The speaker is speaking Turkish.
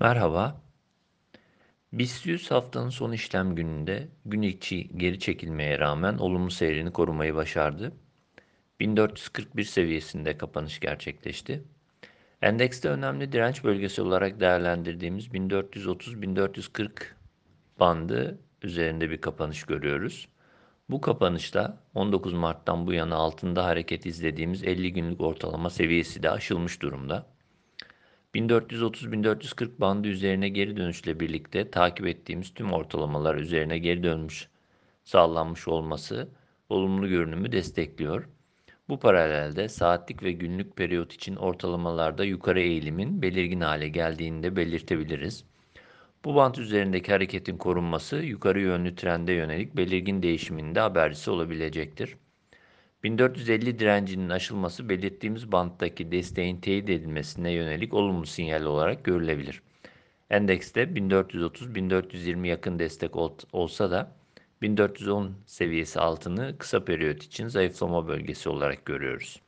Merhaba. BIST 100 haftanın son işlem gününde gün içi geri çekilmeye rağmen olumlu seyrini korumayı başardı. 1441 seviyesinde kapanış gerçekleşti. Endekste önemli direnç bölgesi olarak değerlendirdiğimiz 1430-1440 bandı üzerinde bir kapanış görüyoruz. Bu kapanışta 19 Mart'tan bu yana altında hareket izlediğimiz 50 günlük ortalama seviyesi de aşılmış durumda. 1430-1440 bandı üzerine geri dönüşle birlikte takip ettiğimiz tüm ortalamalar üzerine geri dönmüş sağlanmış olması olumlu görünümü destekliyor. Bu paralelde saatlik ve günlük periyot için ortalamalarda yukarı eğilimin belirgin hale geldiğini de belirtebiliriz. Bu bant üzerindeki hareketin korunması yukarı yönlü trende yönelik belirgin değişimin de habercisi olabilecektir. 1450 direncinin aşılması belirttiğimiz banttaki desteğin teyit edilmesine yönelik olumlu sinyal olarak görülebilir. Endekste 1430-1420 yakın destek olsa da 1410 seviyesi altını kısa periyot için zayıflama bölgesi olarak görüyoruz.